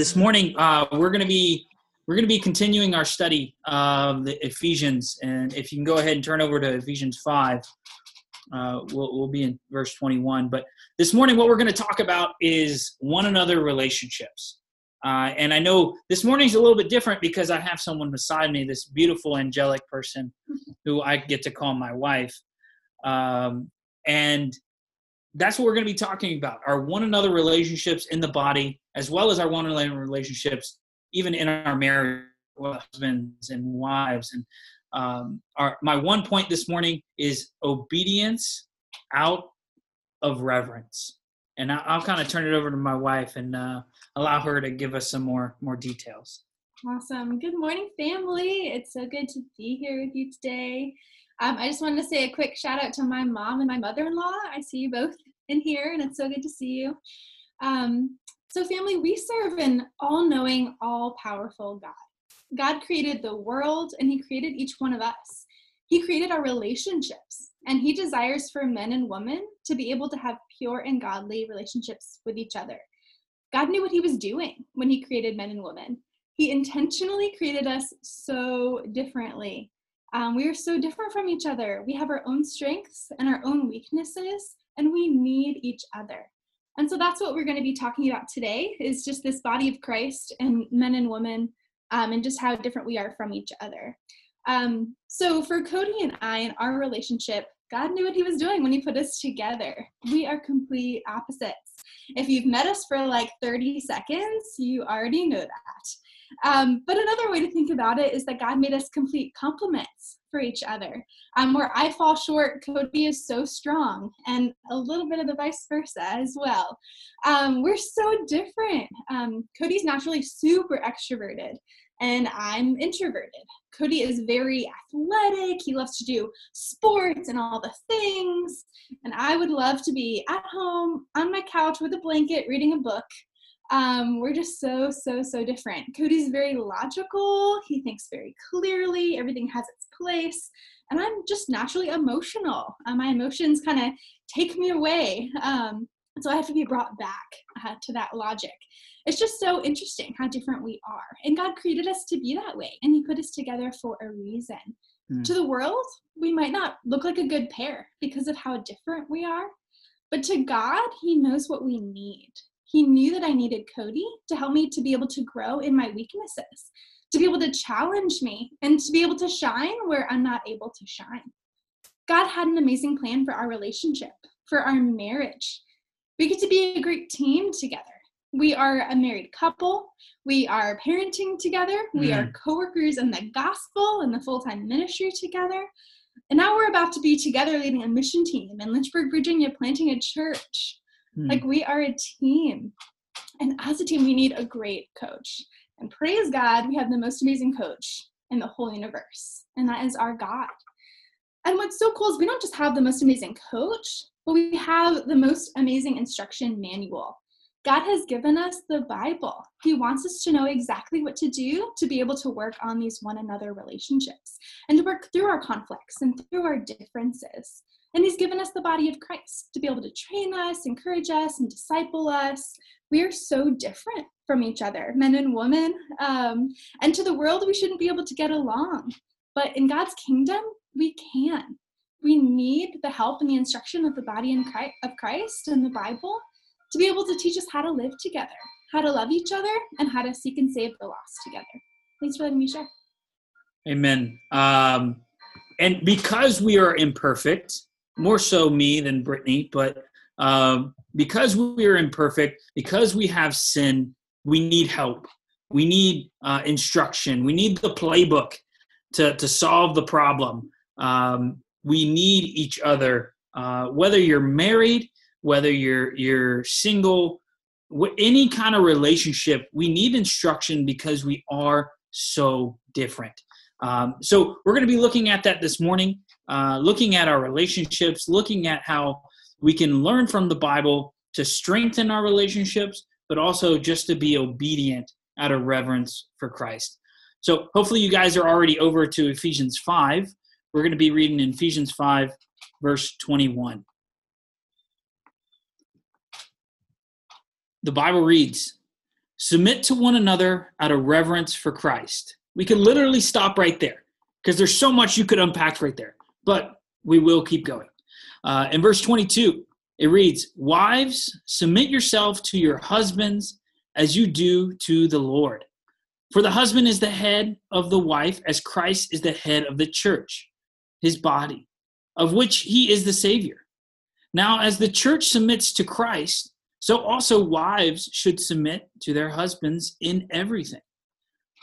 this morning uh, we're going to be we're going to be continuing our study of the Ephesians, and if you can go ahead and turn over to Ephesians five, uh, we'll we'll be in verse twenty one. But this morning, what we're going to talk about is one another relationships. Uh, and I know this morning's a little bit different because I have someone beside me, this beautiful angelic person who I get to call my wife. Um, and that's what we're going to be talking about our one another relationships in the body, as well as our one another relationships, even in our marriage, husbands and wives. And um, our, my one point this morning is obedience out of reverence. And I, will kind of turn it over to my wife and uh, allow her to give us some more more details. Awesome. Good morning, family. It's so good to be here with you today. Um, I just wanted to say a quick shout out to my mom and my mother in law. I see you both in here, and it's so good to see you. Um, so, family, we serve an all knowing, all powerful God. God created the world and He created each one of us. He created our relationships, and He desires for men and women to be able to have pure and godly relationships with each other. God knew what He was doing when He created men and women. He intentionally created us so differently. Um, we are so different from each other. We have our own strengths and our own weaknesses, and we need each other. And so that's what we're going to be talking about today is just this body of Christ and men and women um, and just how different we are from each other. Um, so for Cody and I and our relationship, God knew what he was doing when he put us together. We are complete opposites. If you've met us for like 30 seconds, you already know that. Um, but another way to think about it is that God made us complete complements for each other. Um, where I fall short, Cody is so strong, and a little bit of the vice versa as well. Um, we're so different. Um, Cody's naturally super extroverted, and I'm introverted. Cody is very athletic. He loves to do sports and all the things. And I would love to be at home on my couch with a blanket reading a book um, we're just so, so, so different. Cody's very logical. He thinks very clearly. Everything has its place. And I'm just naturally emotional. Uh, my emotions kind of take me away. Um, so I have to be brought back uh, to that logic. It's just so interesting how different we are. And God created us to be that way, and He put us together for a reason. Mm. To the world, we might not look like a good pair because of how different we are. But to God, He knows what we need. He knew that I needed Cody to help me to be able to grow in my weaknesses, to be able to challenge me, and to be able to shine where I'm not able to shine. God had an amazing plan for our relationship, for our marriage. We get to be a great team together. We are a married couple. We are parenting together. We mm. are coworkers in the gospel and the full time ministry together. And now we're about to be together leading a mission team in Lynchburg, Virginia, planting a church. Hmm. Like we are a team. And as a team, we need a great coach. And praise God, we have the most amazing coach in the whole universe, and that is our God. And what's so cool is we don't just have the most amazing coach, but we have the most amazing instruction manual. God has given us the Bible. He wants us to know exactly what to do to be able to work on these one another relationships and to work through our conflicts and through our differences. And He's given us the body of Christ to be able to train us, encourage us, and disciple us. We are so different from each other, men and women. Um, and to the world, we shouldn't be able to get along. But in God's kingdom, we can. We need the help and the instruction of the body of Christ and the Bible to be able to teach us how to live together, how to love each other, and how to seek and save the lost together. Thanks for letting me share. Amen. Um, and because we are imperfect, more so me than Brittany, but um, because we are imperfect, because we have sin, we need help. We need uh, instruction. We need the playbook to, to solve the problem. Um, we need each other. Uh, whether you're married, whether you're you're single, any kind of relationship, we need instruction because we are so different. Um, so we're going to be looking at that this morning uh, looking at our relationships, looking at how we can learn from the Bible to strengthen our relationships, but also just to be obedient out of reverence for Christ. So hopefully you guys are already over to Ephesians 5. We're going to be reading in Ephesians 5, verse 21. The Bible reads Submit to one another out of reverence for Christ. We could literally stop right there because there's so much you could unpack right there, but we will keep going. Uh, in verse 22, it reads, Wives, submit yourself to your husbands as you do to the Lord. For the husband is the head of the wife, as Christ is the head of the church, his body, of which he is the Savior. Now, as the church submits to Christ, so also wives should submit to their husbands in everything.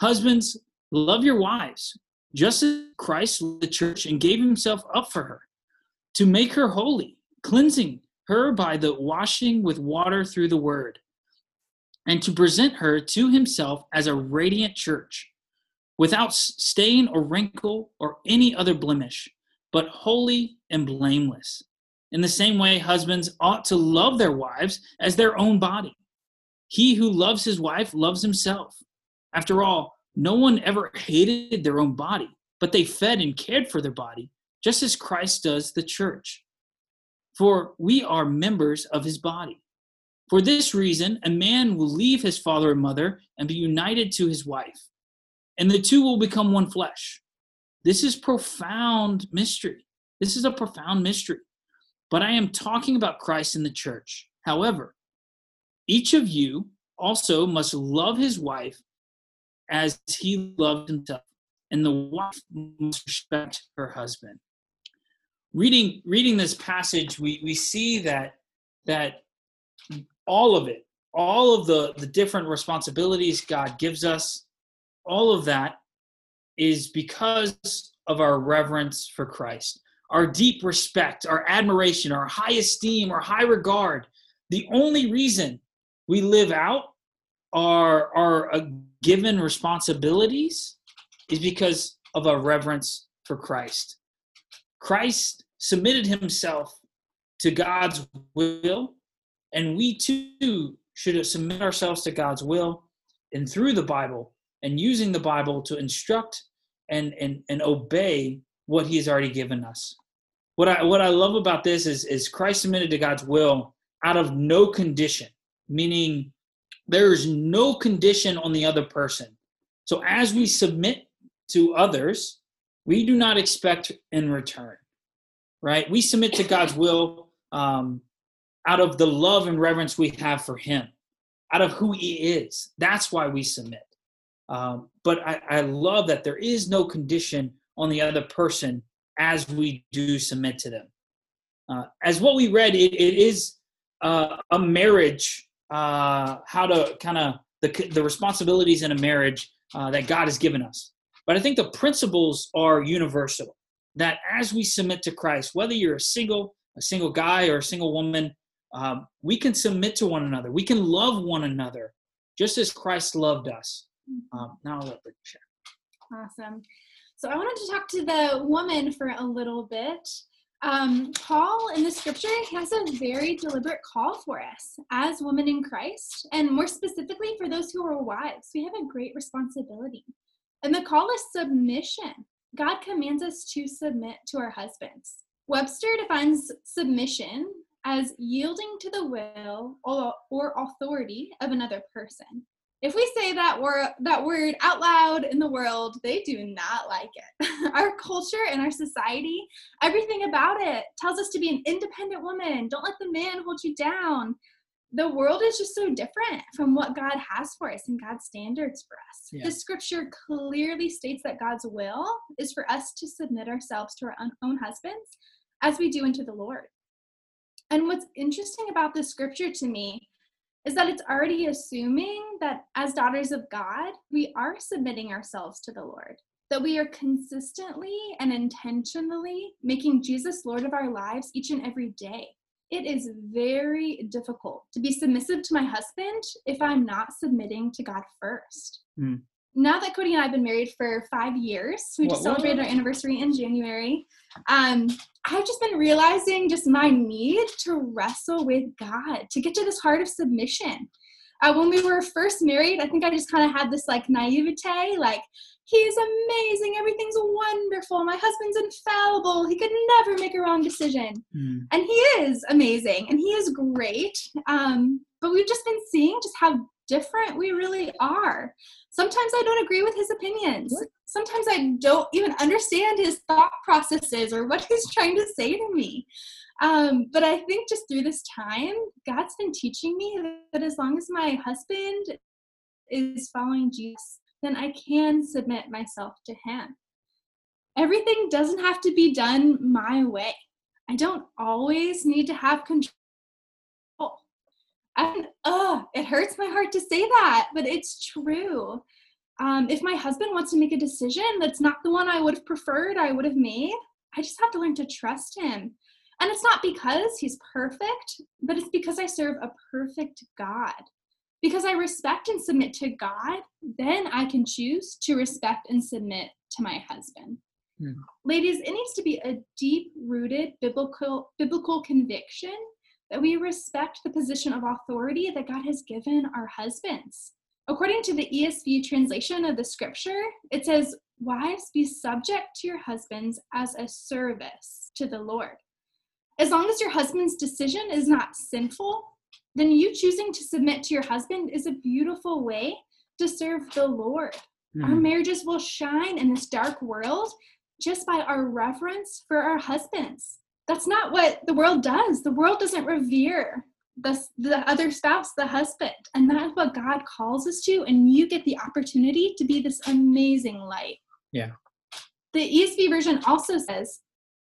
Husbands, love your wives, just as Christ the church and gave himself up for her, to make her holy, cleansing her by the washing with water through the word and to present her to himself as a radiant church, without stain or wrinkle or any other blemish, but holy and blameless. In the same way, husbands ought to love their wives as their own body. He who loves his wife loves himself. After all, no one ever hated their own body, but they fed and cared for their body, just as Christ does the church. For we are members of his body. For this reason, a man will leave his father and mother and be united to his wife, and the two will become one flesh. This is profound mystery. This is a profound mystery. But I am talking about Christ in the church. However, each of you also must love his wife as he loved himself, and the wife must respect her husband. Reading reading this passage, we, we see that that all of it, all of the the different responsibilities God gives us, all of that is because of our reverence for Christ, our deep respect, our admiration, our high esteem, our high regard. The only reason we live out our our uh, given responsibilities is because of our reverence for Christ. Christ submitted himself to God's will and we too should submit ourselves to God's will and through the Bible and using the Bible to instruct and, and, and obey what he has already given us. What I, what I love about this is, is Christ submitted to God's will out of no condition, meaning there is no condition on the other person. So as we submit to others, we do not expect in return, right? We submit to God's will um, out of the love and reverence we have for him, out of who he is. That's why we submit. Um, but I, I love that there is no condition on the other person as we do submit to them. Uh, as what we read, it, it is uh, a marriage, uh, how to kind of the, the responsibilities in a marriage uh, that God has given us. But I think the principles are universal. That as we submit to Christ, whether you're a single, a single guy or a single woman, um, we can submit to one another. We can love one another just as Christ loved us. Mm-hmm. Um, now I'll let Britt share. Awesome. So I wanted to talk to the woman for a little bit. Um, Paul in the scripture has a very deliberate call for us as women in Christ, and more specifically for those who are wives. We have a great responsibility. And the call is submission. God commands us to submit to our husbands. Webster defines submission as yielding to the will or, or authority of another person. If we say that word, that word out loud in the world, they do not like it. our culture and our society, everything about it tells us to be an independent woman. Don't let the man hold you down. The world is just so different from what God has for us and God's standards for us. Yeah. The scripture clearly states that God's will is for us to submit ourselves to our own husbands as we do unto the Lord. And what's interesting about the scripture to me is that it's already assuming that as daughters of God, we are submitting ourselves to the Lord, that we are consistently and intentionally making Jesus Lord of our lives each and every day. It is very difficult to be submissive to my husband if I'm not submitting to God first. Mm now that Cody and I have been married for five years, we just what, celebrated what? our anniversary in January. Um, I've just been realizing just my need to wrestle with God, to get to this heart of submission. Uh, when we were first married, I think I just kind of had this like naivete, like, he's amazing, everything's wonderful, my husband's infallible, he could never make a wrong decision. Mm. And he is amazing and he is great. Um, but we've just been seeing just how different we really are. Sometimes I don't agree with his opinions. Sometimes I don't even understand his thought processes or what he's trying to say to me. Um, but I think just through this time, God's been teaching me that as long as my husband is following Jesus, then I can submit myself to him. Everything doesn't have to be done my way. I don't always need to have control. And oh, it hurts my heart to say that, but it's true. Um, if my husband wants to make a decision that's not the one I would have preferred, I would have made, I just have to learn to trust him. And it's not because he's perfect, but it's because I serve a perfect God. Because I respect and submit to God, then I can choose to respect and submit to my husband. Hmm. Ladies, it needs to be a deep rooted biblical biblical conviction that we respect the position of authority that God has given our husbands. According to the ESV translation of the scripture, it says, Wives, be subject to your husbands as a service to the Lord. As long as your husband's decision is not sinful, then you choosing to submit to your husband is a beautiful way to serve the Lord. Mm. Our marriages will shine in this dark world just by our reverence for our husbands. That's not what the world does. The world doesn't revere the, the other spouse, the husband. And that's what God calls us to. And you get the opportunity to be this amazing light. Yeah. The ESV version also says,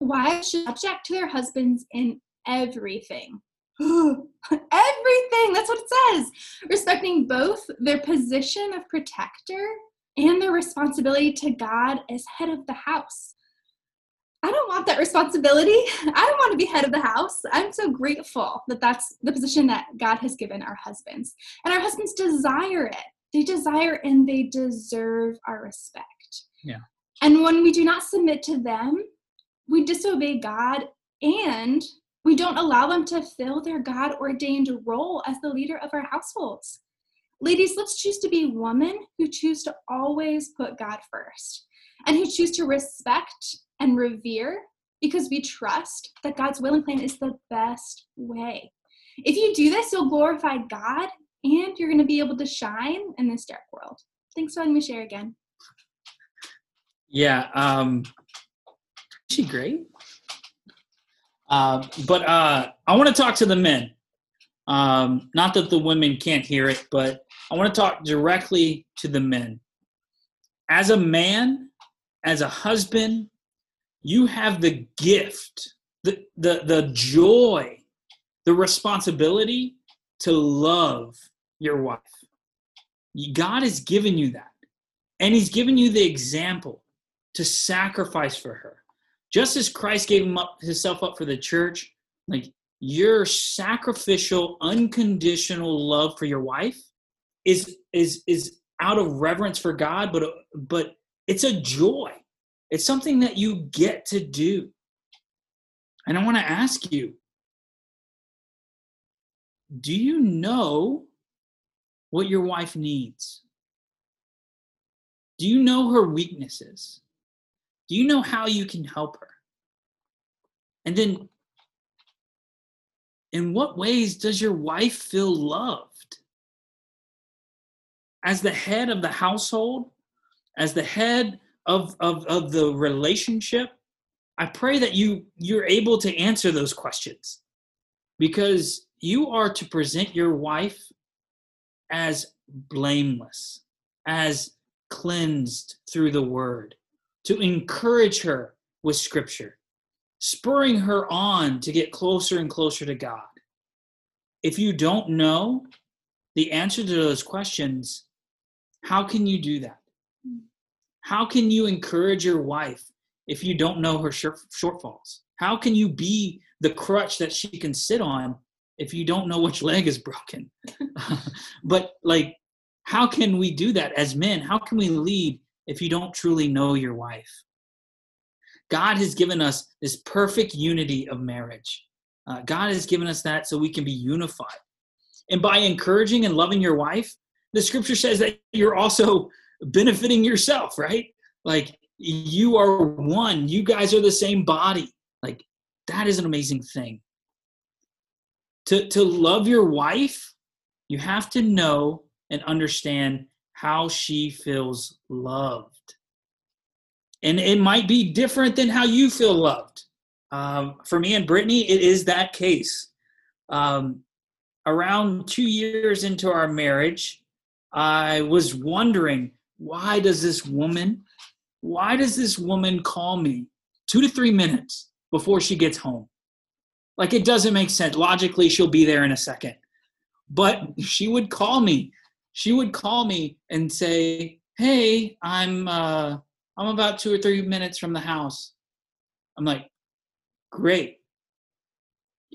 Wives should object to their husbands in everything. everything, that's what it says. Respecting both their position of protector and their responsibility to God as head of the house. I don't want that responsibility. I don't want to be head of the house. I'm so grateful that that's the position that God has given our husbands. And our husbands desire it. They desire and they deserve our respect. Yeah. And when we do not submit to them, we disobey God and we don't allow them to fill their God ordained role as the leader of our households. Ladies, let's choose to be women who choose to always put God first and who choose to respect and revere because we trust that God's will and plan is the best way. If you do this, you'll glorify God and you're going to be able to shine in this dark world. Thanks for letting me share again. Yeah, um, she great? Uh, but uh, I want to talk to the men. Um, not that the women can't hear it, but I want to talk directly to the men. As a man, as a husband, you have the gift, the, the, the joy, the responsibility to love your wife. God has given you that. And He's given you the example to sacrifice for her. Just as Christ gave him up, himself up for the church, like your sacrificial, unconditional love for your wife is is is out of reverence for God, but but it's a joy. It's something that you get to do. And I want to ask you do you know what your wife needs? Do you know her weaknesses? Do you know how you can help her? And then, in what ways does your wife feel loved? As the head of the household, as the head of, of, of the relationship, I pray that you you're able to answer those questions because you are to present your wife as blameless, as cleansed through the word, to encourage her with scripture, spurring her on to get closer and closer to God. If you don't know the answer to those questions, how can you do that? How can you encourage your wife if you don't know her shortfalls? How can you be the crutch that she can sit on if you don't know which leg is broken? but like, how can we do that as men? How can we lead if you don't truly know your wife? God has given us this perfect unity of marriage. Uh, God has given us that so we can be unified. And by encouraging and loving your wife, the scripture says that you're also benefiting yourself, right? Like you are one, you guys are the same body. Like that is an amazing thing. To to love your wife, you have to know and understand how she feels loved. And it might be different than how you feel loved. Um, for me and Brittany, it is that case. Um, around two years into our marriage, I was wondering why does this woman, why does this woman call me two to three minutes before she gets home? Like it doesn't make sense. Logically, she'll be there in a second. But she would call me. She would call me and say, "Hey, I'm uh, I'm about two or three minutes from the house." I'm like, "Great.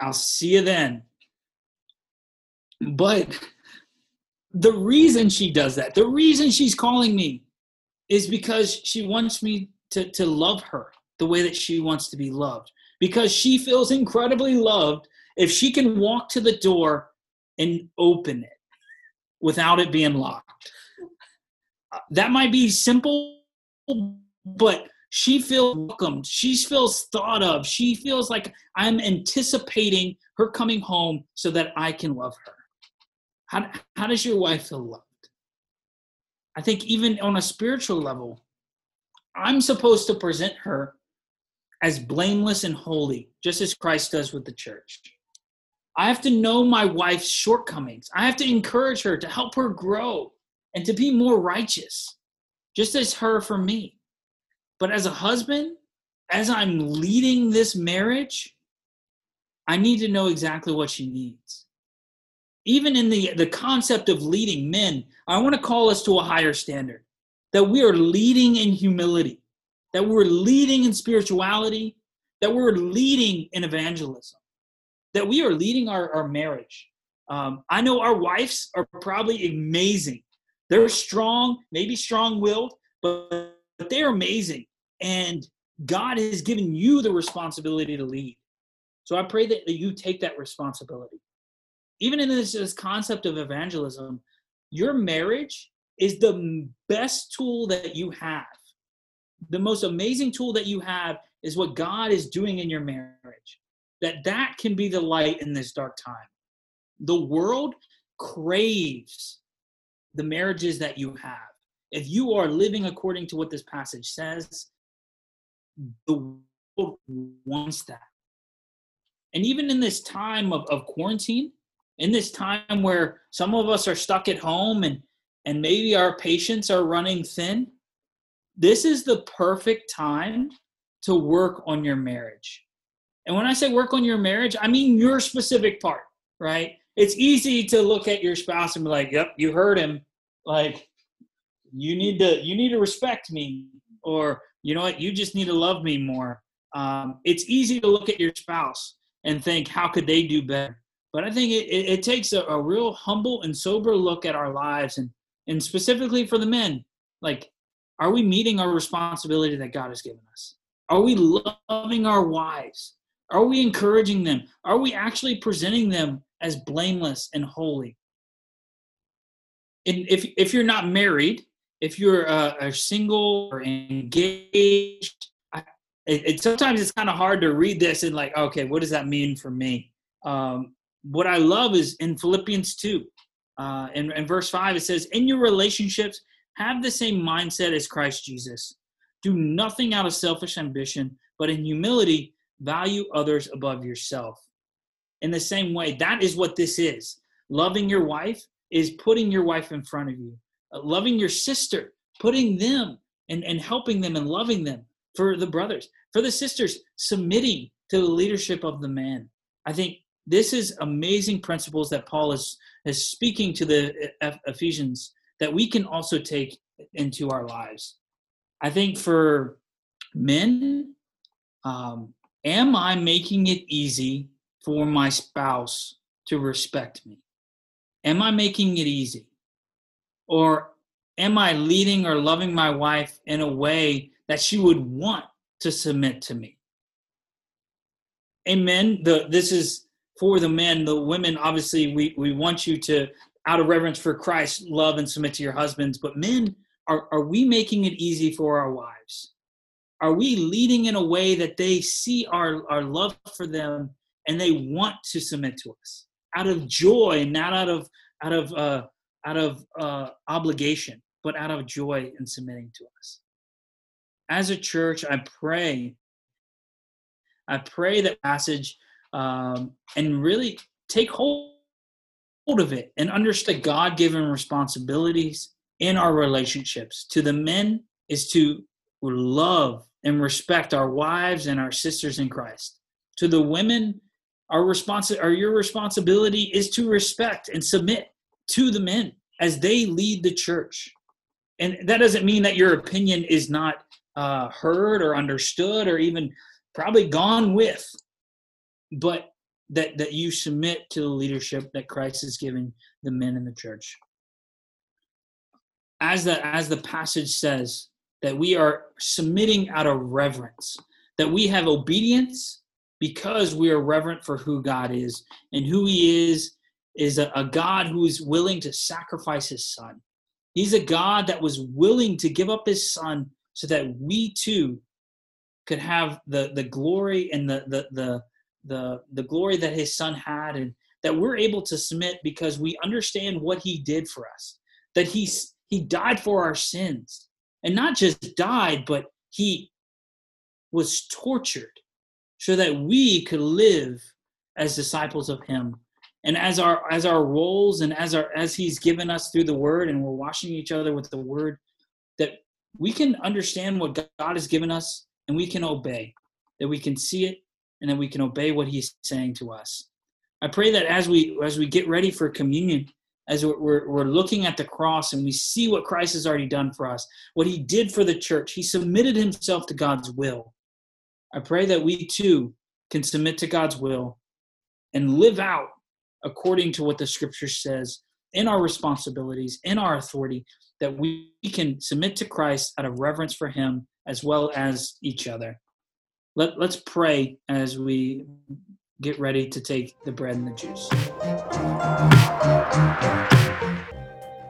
I'll see you then." But the reason she does that, the reason she's calling me, is because she wants me to, to love her the way that she wants to be loved. Because she feels incredibly loved if she can walk to the door and open it without it being locked. Uh, that might be simple, but she feels welcomed. She feels thought of. She feels like I'm anticipating her coming home so that I can love her. How, how does your wife feel loved? I think even on a spiritual level, I'm supposed to present her as blameless and holy, just as Christ does with the church. I have to know my wife's shortcomings. I have to encourage her to help her grow and to be more righteous, just as her for me. But as a husband, as I'm leading this marriage, I need to know exactly what she needs even in the, the concept of leading men, I want to call us to a higher standard that we are leading in humility, that we're leading in spirituality, that we're leading in evangelism, that we are leading our, our marriage. Um, I know our wives are probably amazing. They're strong, maybe strong willed, but, but they're amazing. And God has given you the responsibility to lead. So I pray that, that you take that responsibility even in this, this concept of evangelism, your marriage is the best tool that you have. The most amazing tool that you have is what God is doing in your marriage. That that can be the light in this dark time. The world craves the marriages that you have. If you are living according to what this passage says, the world wants that. And even in this time of, of quarantine, in this time where some of us are stuck at home and and maybe our patience are running thin this is the perfect time to work on your marriage. And when i say work on your marriage i mean your specific part right? It's easy to look at your spouse and be like yep you heard him. Like you need to you need to respect me or you know what? You just need to love me more. Um, it's easy to look at your spouse and think how could they do better but I think it, it, it takes a, a, real humble and sober look at our lives and, and specifically for the men, like, are we meeting our responsibility that God has given us? Are we loving our wives? Are we encouraging them? Are we actually presenting them as blameless and holy? And if, if you're not married, if you're uh, a single or engaged, I, it, it, sometimes it's kind of hard to read this and like, okay, what does that mean for me? Um, what I love is in Philippians 2, uh, in verse 5, it says, In your relationships, have the same mindset as Christ Jesus. Do nothing out of selfish ambition, but in humility, value others above yourself. In the same way, that is what this is. Loving your wife is putting your wife in front of you. Uh, loving your sister, putting them and, and helping them and loving them. For the brothers, for the sisters, submitting to the leadership of the man. I think this is amazing principles that Paul is, is speaking to the Ephesians that we can also take into our lives. I think for men, um, am I making it easy for my spouse to respect me? Am I making it easy? Or am I leading or loving my wife in a way that she would want to submit to me? Amen. The, this is for the men, the women, obviously, we, we want you to, out of reverence for Christ, love and submit to your husbands. But men, are, are we making it easy for our wives? Are we leading in a way that they see our, our love for them and they want to submit to us out of joy, not out of out of uh, out of uh, obligation, but out of joy in submitting to us. As a church, I pray, I pray that passage um, and really take hold of it and understand God given responsibilities in our relationships. To the men is to love and respect our wives and our sisters in Christ. To the women, our response or your responsibility is to respect and submit to the men as they lead the church. And that doesn't mean that your opinion is not uh, heard or understood or even probably gone with, but that, that you submit to the leadership that Christ has given the men in the church. As the, as the passage says, that we are submitting out of reverence, that we have obedience because we are reverent for who God is and who He is is a, a God who is willing to sacrifice His Son. He's a God that was willing to give up His Son so that we too could have the the glory and the the the the, the glory that His Son had, and that we're able to submit because we understand what He did for us. That He He died for our sins, and not just died, but He was tortured so that we could live as disciples of him and as our as our roles and as our as he's given us through the word and we're washing each other with the word that we can understand what god has given us and we can obey that we can see it and that we can obey what he's saying to us i pray that as we as we get ready for communion as we're, we're, we're looking at the cross and we see what christ has already done for us what he did for the church he submitted himself to god's will I pray that we too can submit to God's will and live out according to what the scripture says in our responsibilities, in our authority, that we can submit to Christ out of reverence for Him as well as each other. Let, let's pray as we get ready to take the bread and the juice.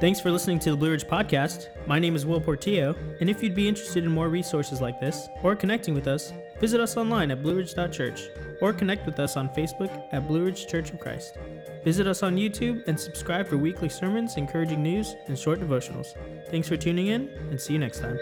Thanks for listening to the Blue Ridge Podcast. My name is Will Portillo, and if you'd be interested in more resources like this or connecting with us, Visit us online at blueridge.church or connect with us on Facebook at Blue Ridge Church of Christ. Visit us on YouTube and subscribe for weekly sermons, encouraging news, and short devotionals. Thanks for tuning in, and see you next time.